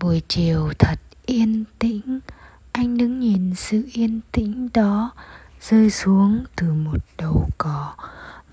buổi chiều thật yên tĩnh. Anh đứng nhìn sự yên tĩnh đó, rơi xuống từ một đầu cỏ,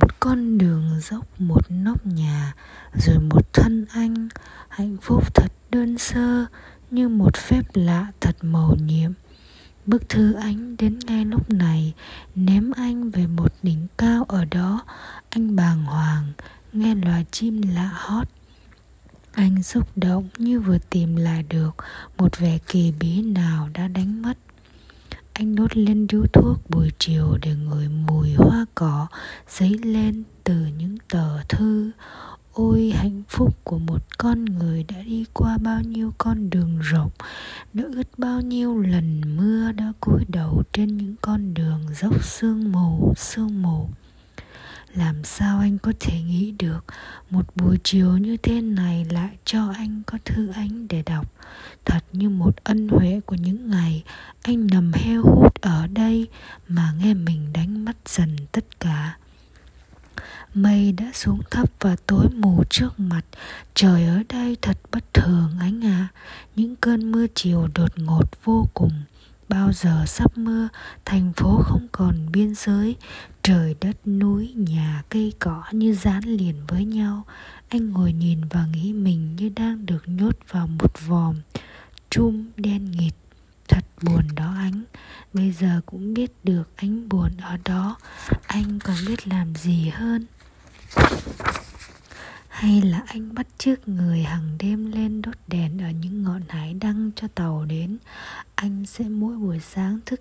một con đường dốc, một nóc nhà, rồi một thân anh. Hạnh phúc thật đơn sơ, như một phép lạ thật màu nhiệm. Bức thư anh đến ngay lúc này, ném anh về một đỉnh cao ở đó. Anh bàng hoàng, nghe loài chim lạ hót anh xúc động như vừa tìm lại được một vẻ kỳ bí nào đã đánh mất. Anh đốt lên điếu thuốc buổi chiều để ngửi mùi hoa cỏ dấy lên từ những tờ thư. Ôi, hạnh phúc của một con người đã đi qua bao nhiêu con đường rộng, đã ướt bao nhiêu lần mưa đã cúi đầu trên những con đường dốc sương mù sương mù làm sao anh có thể nghĩ được một buổi chiều như thế này lại cho anh có thư ánh để đọc? Thật như một ân huệ của những ngày anh nằm heo hút ở đây mà nghe mình đánh mất dần tất cả. Mây đã xuống thấp và tối mù trước mặt. Trời ở đây thật bất thường ánh ạ. À. những cơn mưa chiều đột ngột vô cùng bao giờ sắp mưa, thành phố không còn biên giới. Trời đất núi, nhà cây cỏ như dán liền với nhau. Anh ngồi nhìn và nghĩ mình như đang được nhốt vào một vòm chum đen nghịt. Thật buồn đó ánh bây giờ cũng biết được ánh buồn ở đó. Anh còn biết làm gì hơn? Hay là anh bắt chước người hàng đêm lên đốt đèn ở những ngọn hải đăng cho tàu đến? Anh sẽ mỗi buổi sáng thức,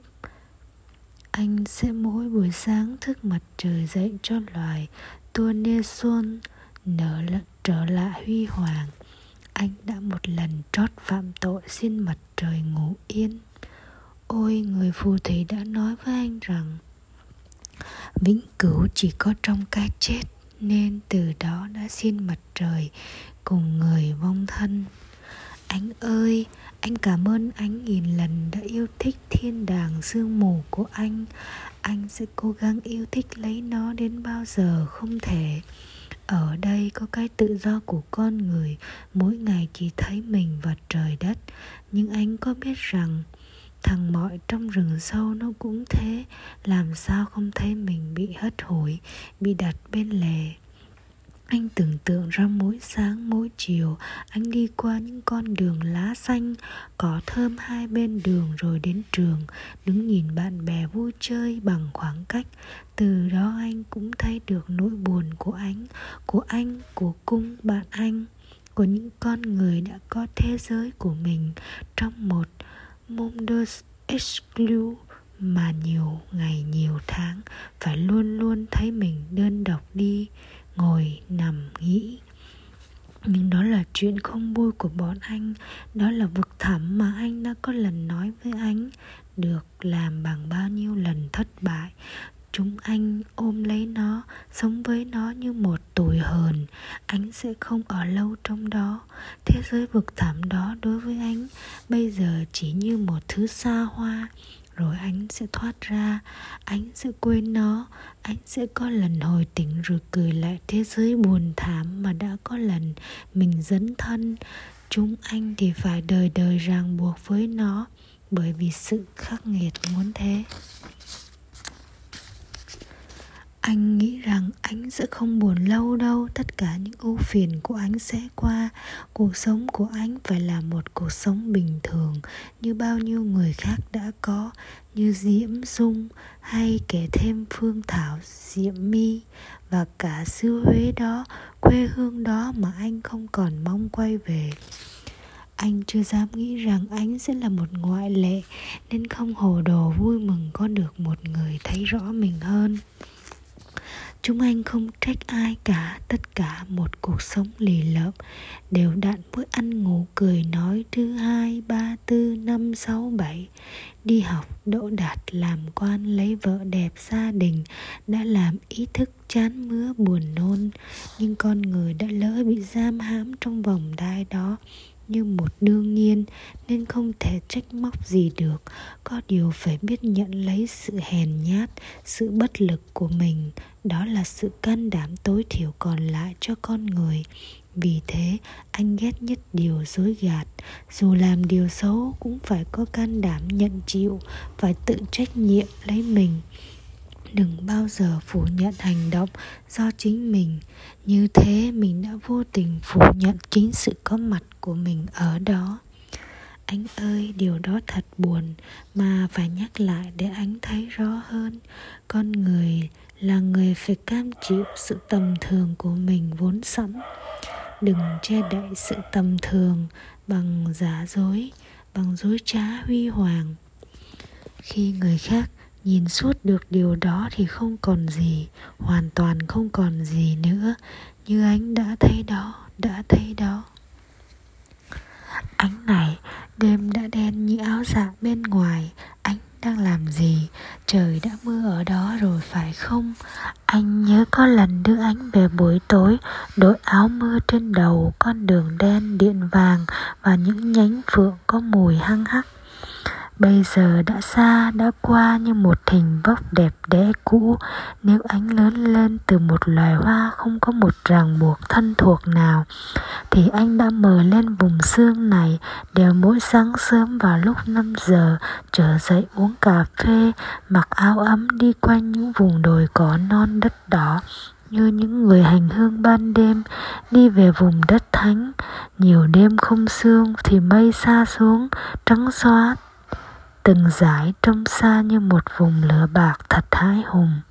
anh sẽ mỗi buổi sáng thức mặt trời dậy cho loài tua nê xuân nở lận trở lại huy hoàng. Anh đã một lần trót phạm tội xin mặt trời ngủ yên. Ôi, người phù thủy đã nói với anh rằng, vĩnh cửu chỉ có trong cái chết nên từ đó đã xin mặt trời cùng người vong thân. Anh ơi, anh cảm ơn anh nghìn lần đã yêu thích thiên đàng sương mù của anh. Anh sẽ cố gắng yêu thích lấy nó đến bao giờ không thể. Ở đây có cái tự do của con người, mỗi ngày chỉ thấy mình và trời đất. Nhưng anh có biết rằng thằng mọi trong rừng sâu nó cũng thế. Làm sao không thấy mình bị hất hủi, bị đặt bên lề? Anh tưởng tượng ra mỗi sáng, mỗi chiều, anh đi qua những con đường lá xanh, có thơm hai bên đường rồi đến trường, đứng nhìn bạn bè vui chơi bằng khoảng cách. Từ đó anh cũng thấy được nỗi buồn của anh của anh, của cung bạn anh, của những con người đã có thế giới của mình trong một Mondus Exclu mà nhiều ngày nhiều tháng phải luôn luôn thấy mình đơn độc đi, ngồi nằm nghĩ nhưng đó là chuyện không vui của bọn anh. Đó là vực thẳm mà anh đã có lần nói với anh. Được làm bằng bao nhiêu lần thất bại chúng anh ôm lấy nó, sống với nó như một tủi hờn. Anh sẽ không ở lâu trong đó. Thế giới vực thẳm đó đối với anh, bây giờ chỉ như một thứ xa hoa. Rồi anh sẽ thoát ra anh sẽ quên nó. Anh sẽ có lần hồi tỉnh rồi cười lại thế giới buồn thảm mà đã có lần mình dấn thân. Chúng anh thì phải đời đời ràng buộc với nó, bởi vì sự khắc nghiệt muốn thế anh nghĩ rằng anh sẽ không buồn lâu đâu. Tất cả những ưu phiền của anh sẽ qua. Cuộc sống của anh phải là một cuộc sống bình thường, như bao nhiêu người khác đã có, như diễm dung hay kể thêm phương thảo diễm my. Và cả xứ huế đó, quê hương đó mà anh không còn mong quay về. Anh chưa dám nghĩ rằng anh sẽ là một ngoại lệ, nên không hồ đồ vui mừng có được một người thấy rõ mình hơn chúng anh không trách ai cả, tất cả một cuộc sống lì lợm. Đều đặn bữa ăn ngủ cười nói thứ hai, ba, tư, năm, sáu, bảy. Đi học, đỗ đạt, làm quan, lấy vợ đẹp, gia đình. Đã làm ý thức, chán mưa buồn nôn. Nhưng con người đã lỡ bị giam hãm trong vòng đai đó như một đương nhiên nên không thể trách móc gì được. Có điều phải biết nhận lấy sự hèn nhát, sự bất lực của mình. Đó là sự can đảm tối thiểu còn lại cho con người. Vì thế, anh ghét nhất điều dối gạt. Dù làm điều xấu cũng phải có can đảm nhận chịu phải tự trách nhiệm lấy mình đừng bao giờ phủ nhận hành động do chính mình. Như thế mình đã vô tình phủ nhận chính sự có mặt của mình ở đó. Anh ơi, điều đó thật buồn, mà phải nhắc lại để anh thấy rõ hơn. Con người là người phải cam chịu sự tầm thường của mình vốn sẵn. Đừng che đậy sự tầm thường bằng giả dối, bằng dối trá huy hoàng. Khi người khác nhìn suốt được điều đó thì không còn gì, hoàn toàn không còn gì nữa. Như anh đã thấy đó, đã thấy đó. Ánh này, đêm đã đen như áo dạ bên ngoài. Anh đang làm gì? Trời đã mưa ở đó rồi, phải không? Anh nhớ có lần đưa anh về buổi tối, đội áo mưa trên đầu, con đường đen, điện vàng và những nhánh phượng có mùi hăng hắc bây giờ đã xa, đã qua như một hình vóc đẹp đẽ cũ. Nếu ánh lớn lên từ một loài hoa không có một ràng buộc thân thuộc nào, thì anh đã mờ lên vùng xương này đều mỗi sáng sớm vào lúc 5 giờ, trở dậy uống cà phê, mặc áo ấm đi quanh những vùng đồi cỏ non đất đỏ, như những người hành hương ban đêm, đi về vùng đất thánh. Nhiều đêm không sương thì mây xa xuống, trắng xóa từng dải trông xa như một vùng lửa bạc thật hái hùng.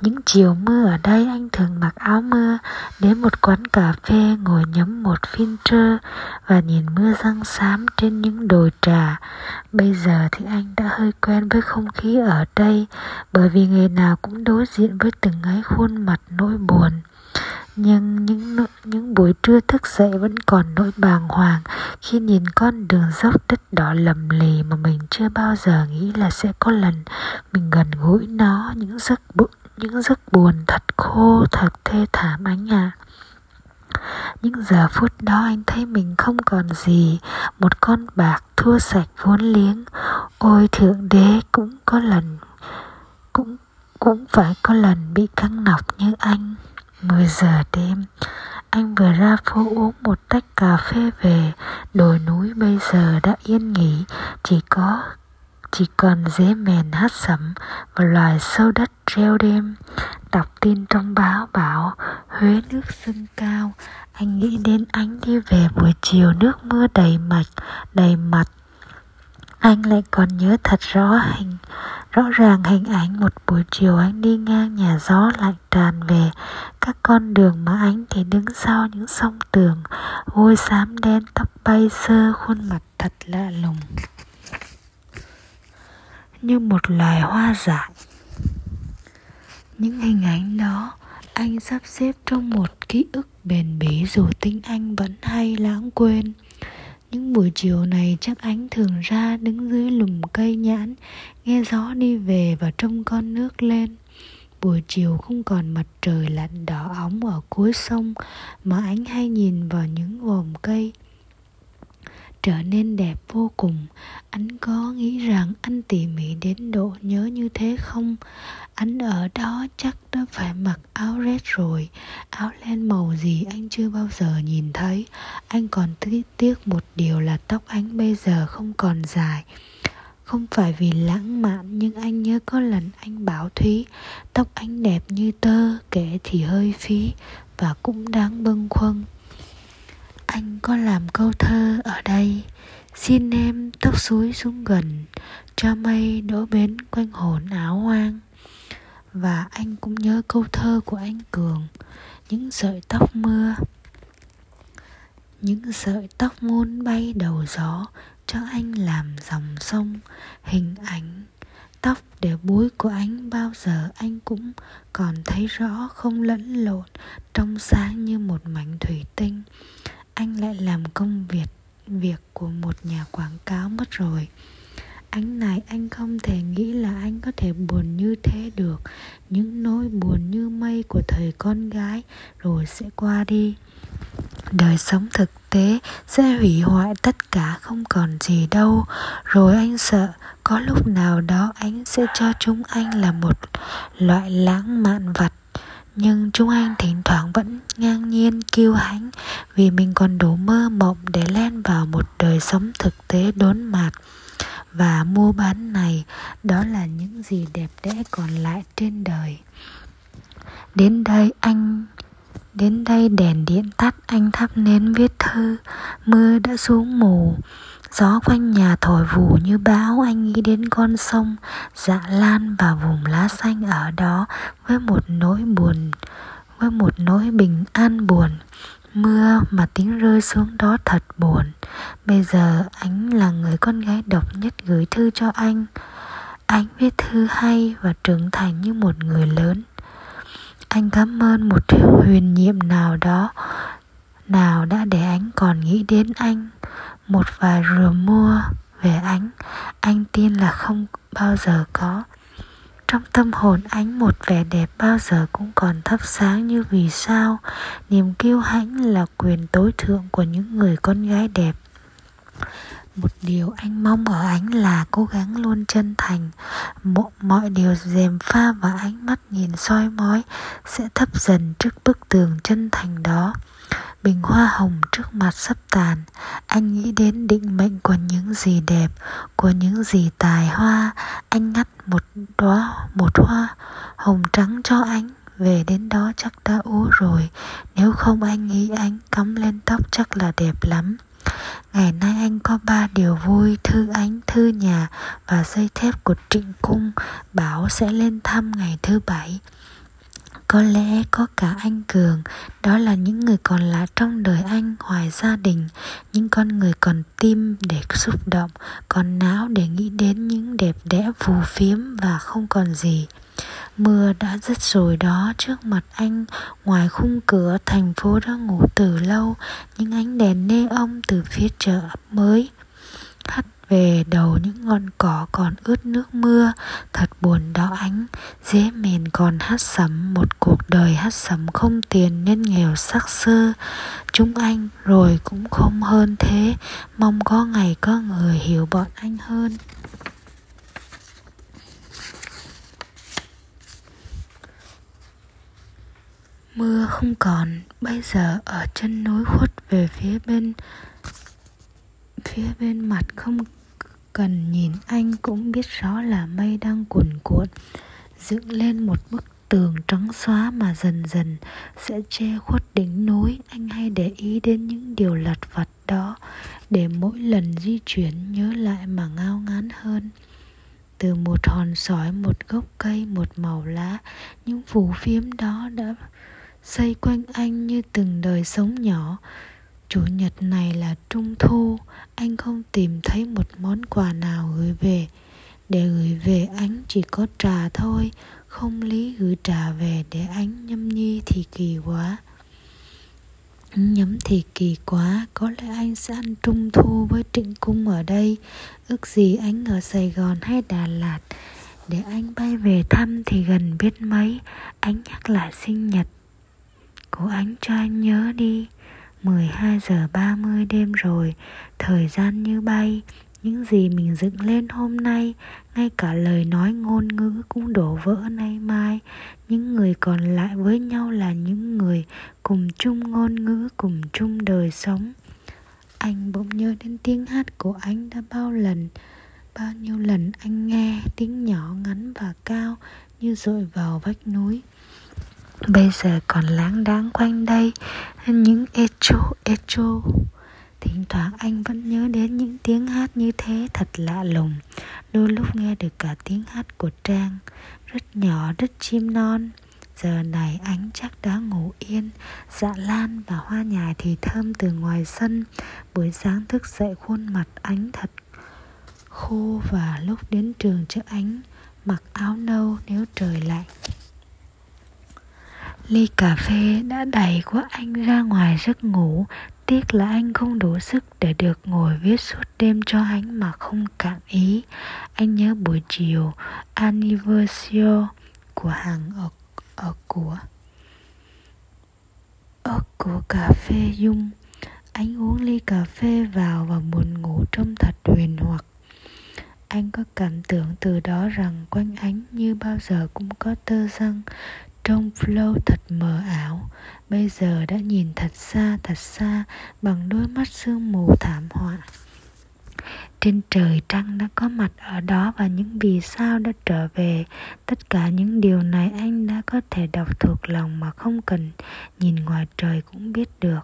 Những chiều mưa ở đây, anh thường mặc áo mưa, đến một quán cà phê, ngồi nhấm một filter và nhìn mưa răng xám trên những đồi trà. Bây giờ thì anh đã hơi quen với không khí ở đây, bởi vì ngày nào cũng đối diện với từng ấy khuôn mặt nỗi buồn nhưng những những buổi trưa thức dậy vẫn còn nỗi bàng hoàng khi nhìn con đường dốc đất đỏ lầm lì mà mình chưa bao giờ nghĩ là sẽ có lần mình gần gũi nó. Những giấc bu- những giấc buồn thật khô, thật thê thảm anh ạ. À. những giờ phút đó anh thấy mình không còn gì. Một con bạc thua sạch vốn liếng. Ôi, thượng đế, cũng có lần, cũng cũng phải có lần bị căng nọc như anh. 10 giờ đêm, Anh vừa ra phố uống một tách cà phê về. Đồi núi bây giờ đã yên nghỉ, Chỉ có, chỉ còn dế mèn hát sẩm và loài sâu đất treo đêm. Đọc tin trong báo bảo, huế nước dâng cao. Anh nghĩ đến anh đi về buổi chiều, nước mưa đầy mạch, đầy mặt. Anh lại còn nhớ thật rõ hình rõ ràng hình ảnh một buổi chiều anh đi ngang nhà gió lạnh tràn về. Các con đường mà anh thì đứng sau những sông tường, vôi xám đen, tóc bay sơ, khuôn mặt thật lạ lùng. Như một loài hoa dại. Những hình ảnh đó anh sắp xếp trong một ký ức bền bỉ dù tinh anh vẫn hay lãng quên những buổi chiều này chắc ánh thường ra đứng dưới lùm cây nhãn, nghe gió đi về và trông con nước lên. Buổi chiều không còn mặt trời lạnh đỏ óng ở cuối sông mà ánh hay nhìn vào những vòm cây trở nên đẹp vô cùng. Anh có nghĩ rằng anh tỉ mỉ đến độ nhớ như thế không? Anh ở đó chắc đã phải mặc áo rét rồi. Áo len màu gì anh chưa bao giờ nhìn thấy. Anh còn tiếc tiếc một điều là tóc anh bây giờ không còn dài. Không phải vì lãng mạn, nhưng anh nhớ có lần anh bảo thúy, tóc anh đẹp như tơ, kể thì hơi phí và cũng đáng bâng khuâng anh có làm câu thơ ở đây. Xin em tóc suối xuống gần, cho mây đổ bến quanh hồn áo hoang. Và anh cũng nhớ câu thơ của anh cường, những sợi tóc mưa, những sợi tóc muôn bay đầu gió, cho anh làm dòng sông, hình ảnh. Tóc để búi của anh bao giờ anh cũng còn thấy rõ không lẫn lộn, trong sáng như một mảnh thủy tinh anh lại làm công việc việc của một nhà quảng cáo mất rồi. Anh này anh không thể nghĩ là anh có thể buồn như thế được. Những nỗi buồn như mây của thời con gái rồi sẽ qua đi. Đời sống thực tế sẽ hủy hoại tất cả, không còn gì đâu. Rồi anh sợ có lúc nào đó anh sẽ cho chúng anh là một loại lãng mạn vật nhưng chúng anh thỉnh thoảng vẫn ngang nhiên kiêu hãnh vì mình còn đủ mơ mộng để len vào một đời sống thực tế đốn mạt. Và mua bán này, đó là những gì đẹp đẽ còn lại trên đời. Đến đây anh, đến đây đèn điện tắt, anh thắp nến viết thư. Mưa đã xuống mù, Gió quanh nhà thổi vù như bão. Anh nghĩ đến con sông Dạ lan và vùng lá xanh ở đó Với một nỗi buồn, Với một nỗi bình an buồn. Mưa mà tiếng rơi xuống đó thật buồn. Bây giờ anh là người con gái độc nhất gửi thư cho anh. Anh viết thư hay và trưởng thành như một người lớn. Anh cảm ơn một huyền nhiệm nào đó, Nào đã để anh còn nghĩ đến anh. Một vài rùa mua về ánh anh tin là không bao giờ có trong tâm hồn ánh một vẻ đẹp bao giờ cũng còn thắp sáng như vì sao. Niềm kiêu hãnh là quyền tối thượng của những người con gái đẹp. Một điều anh mong ở ánh là cố gắng luôn chân thành. Mọi điều dèm pha và ánh mắt nhìn soi mói sẽ thấp dần trước bức tường chân thành đó bình hoa hồng trước mặt sắp tàn. Anh nghĩ đến định mệnh của những gì đẹp của những gì tài hoa. Anh ngắt một đóa một hoa hồng trắng cho anh về đến đó chắc đã ố rồi. Nếu không anh nghĩ anh cắm lên tóc chắc là đẹp lắm. Ngày nay anh có ba điều vui Thư ánh, thư nhà và dây thép của trịnh cung Bảo sẽ lên thăm ngày thứ bảy có lẽ có cả anh cường. Đó là những người còn lại trong đời anh ngoài gia đình. Những con người còn tim để xúc động, còn não để nghĩ đến những đẹp đẽ, phù phiếm và không còn gì. Mưa đã dứt rồi đó trước mặt anh. Ngoài khung cửa, thành phố đã ngủ từ lâu. Những ánh đèn nê ông từ phía chợ mới. Hắt về đầu những ngọn cỏ còn ướt nước mưa, thật buồn đó ánh, dễ mền còn hát sẩm một cuộc đời hát sẩm không tiền nên nghèo sắc sơ chúng anh rồi cũng không hơn thế, mong có ngày có người hiểu bọn anh hơn. Mưa không còn, bây giờ ở chân núi khuất về phía bên phía bên mặt không cần nhìn anh cũng biết rõ là mây đang cuồn cuộn. Dựng lên một bức tường trắng xóa mà dần dần sẽ che khuất đỉnh núi. Anh hay để ý đến những điều lặt vặt đó để mỗi lần di chuyển nhớ lại mà ngao ngán hơn. Từ một hòn sỏi, một gốc cây, một màu lá, những phù phiếm đó đã xây quanh anh như từng đời sống nhỏ chủ nhật này là trung thu. Anh không tìm thấy một món quà nào gửi về. Để gửi về, anh chỉ có trà thôi. Không lý gửi trà về để anh nhâm nhi thì kỳ quá. Nhấm thì kỳ quá. Có lẽ anh sẽ ăn trung thu với trịnh cung ở đây. Ước gì anh ở sài gòn hay đà lạt. Để anh bay về thăm thì gần biết mấy. Anh nhắc lại sinh nhật của anh cho anh nhớ đi. 12 giờ 30 đêm rồi, thời gian như bay, những gì mình dựng lên hôm nay, ngay cả lời nói ngôn ngữ cũng đổ vỡ nay mai. Những người còn lại với nhau là những người cùng chung ngôn ngữ, cùng chung đời sống. Anh bỗng nhớ đến tiếng hát của anh đã bao lần, bao nhiêu lần anh nghe tiếng nhỏ ngắn và cao như dội vào vách núi bây giờ còn láng đáng quanh đây, những echo echo. Thỉnh thoảng anh vẫn nhớ đến những tiếng hát như thế, thật lạ lùng. Đôi lúc nghe được cả tiếng hát của trang, rất nhỏ, rất chim non. Giờ này anh chắc đã ngủ yên dạ lan và hoa nhài thì thơm từ ngoài sân. Buổi sáng thức dậy khuôn mặt ánh thật khô và lúc đến trường cho ánh, mặc áo nâu nếu trời lạnh. Ly cà phê đã đẩy của anh ra ngoài giấc ngủ. Tiếc là anh không đủ sức để được ngồi viết suốt đêm cho anh mà không cảm ý. Anh nhớ buổi chiều anniversary của hàng ở, ở của ở của cà phê dung. Anh uống ly cà phê vào và buồn ngủ trông thật huyền hoặc. Anh có cảm tưởng từ đó rằng quanh ánh như bao giờ cũng có tơ răng trong flow thật mờ ảo, Bây giờ đã nhìn thật xa thật xa Bằng đôi mắt sương mù thảm họa. Trên trời trăng đã có mặt ở đó và những vì sao đã trở về. Tất cả những điều này anh đã có thể đọc thuộc lòng mà không cần nhìn ngoài trời cũng biết được.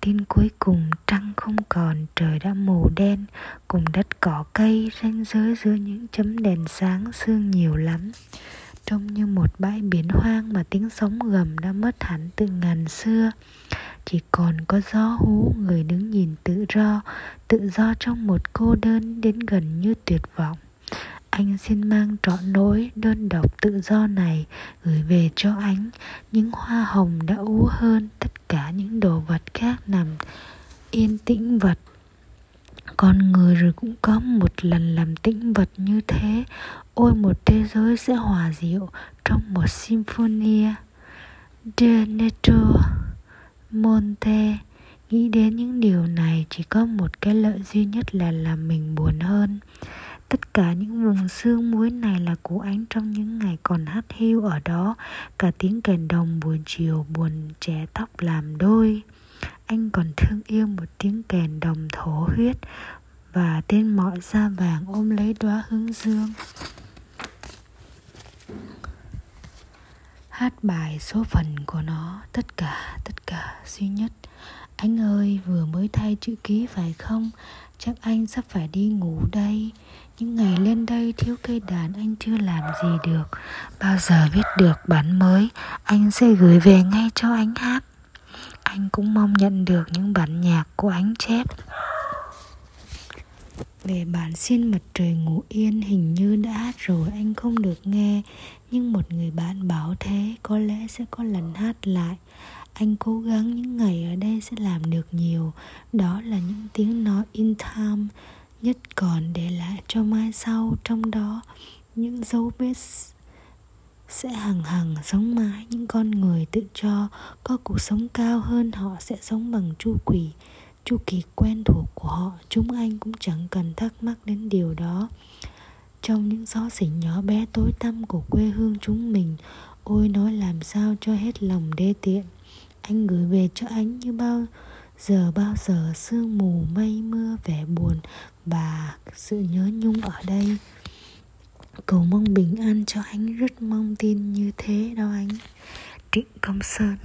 Tin cuối cùng, trăng không còn, trời đã mù đen, cùng đất cỏ cây, ranh giới giữa những chấm đèn sáng sương nhiều lắm trông như một bãi biển hoang mà tiếng sóng gầm đã mất hẳn từ ngàn xưa. Chỉ còn có gió hú, người đứng nhìn tự do tự do trong một cô đơn đến gần như tuyệt vọng. Anh xin mang trọn nỗi đơn độc tự do này gửi về cho anh những hoa hồng đã ú hơn tất cả những đồ vật khác nằm yên tĩnh vật con người rồi cũng có một lần làm tĩnh vật như thế. Ôi, một thế giới sẽ hòa dịu trong một symphonia. De Netto Monte. Nghĩ đến những điều này, chỉ có một cái lợi duy nhất là làm mình buồn hơn. Tất cả những vùng xương muối này là của anh trong những ngày còn hát hiu ở đó. Cả tiếng kèn đồng buổi chiều, buồn trẻ tóc làm đôi anh còn thương yêu một tiếng kèn đồng thổ huyết và tên mọi da vàng ôm lấy đóa hướng dương. Hát bài số phần của nó, tất cả tất cả duy nhất. Anh ơi, vừa mới thay chữ ký phải không? Chắc anh sắp phải đi ngủ đây. Những ngày lên đây thiếu cây đàn anh chưa làm gì được. Bao giờ viết được bản mới, anh sẽ gửi về ngay cho anh hát anh cũng mong nhận được những bản nhạc của anh chép. Về bản xin mặt trời ngủ yên hình như đã hát rồi, anh không được nghe. Nhưng một người bạn bảo thế, có lẽ sẽ có lần hát lại. Anh cố gắng những ngày ở đây sẽ làm được nhiều. Đó là những tiếng nói in time, nhất còn để lại cho mai sau trong đó những dấu vết sẽ hằng hằng sống mãi. Những con người tự cho có cuộc sống cao hơn, họ sẽ sống bằng chu quỷ. Chu kỳ quen thuộc của họ, chúng anh cũng chẳng cần thắc mắc đến điều đó. Trong những gió xỉnh nhỏ bé tối tăm của quê hương chúng mình, ôi nói làm sao cho hết lòng đê tiện. Anh gửi về cho anh như bao giờ bao giờ sương mù mây mưa vẻ buồn. Và sự nhớ nhung ở đây cầu mong bình an cho anh, rất mong tin như thế đâu anh. Trịnh công sơn.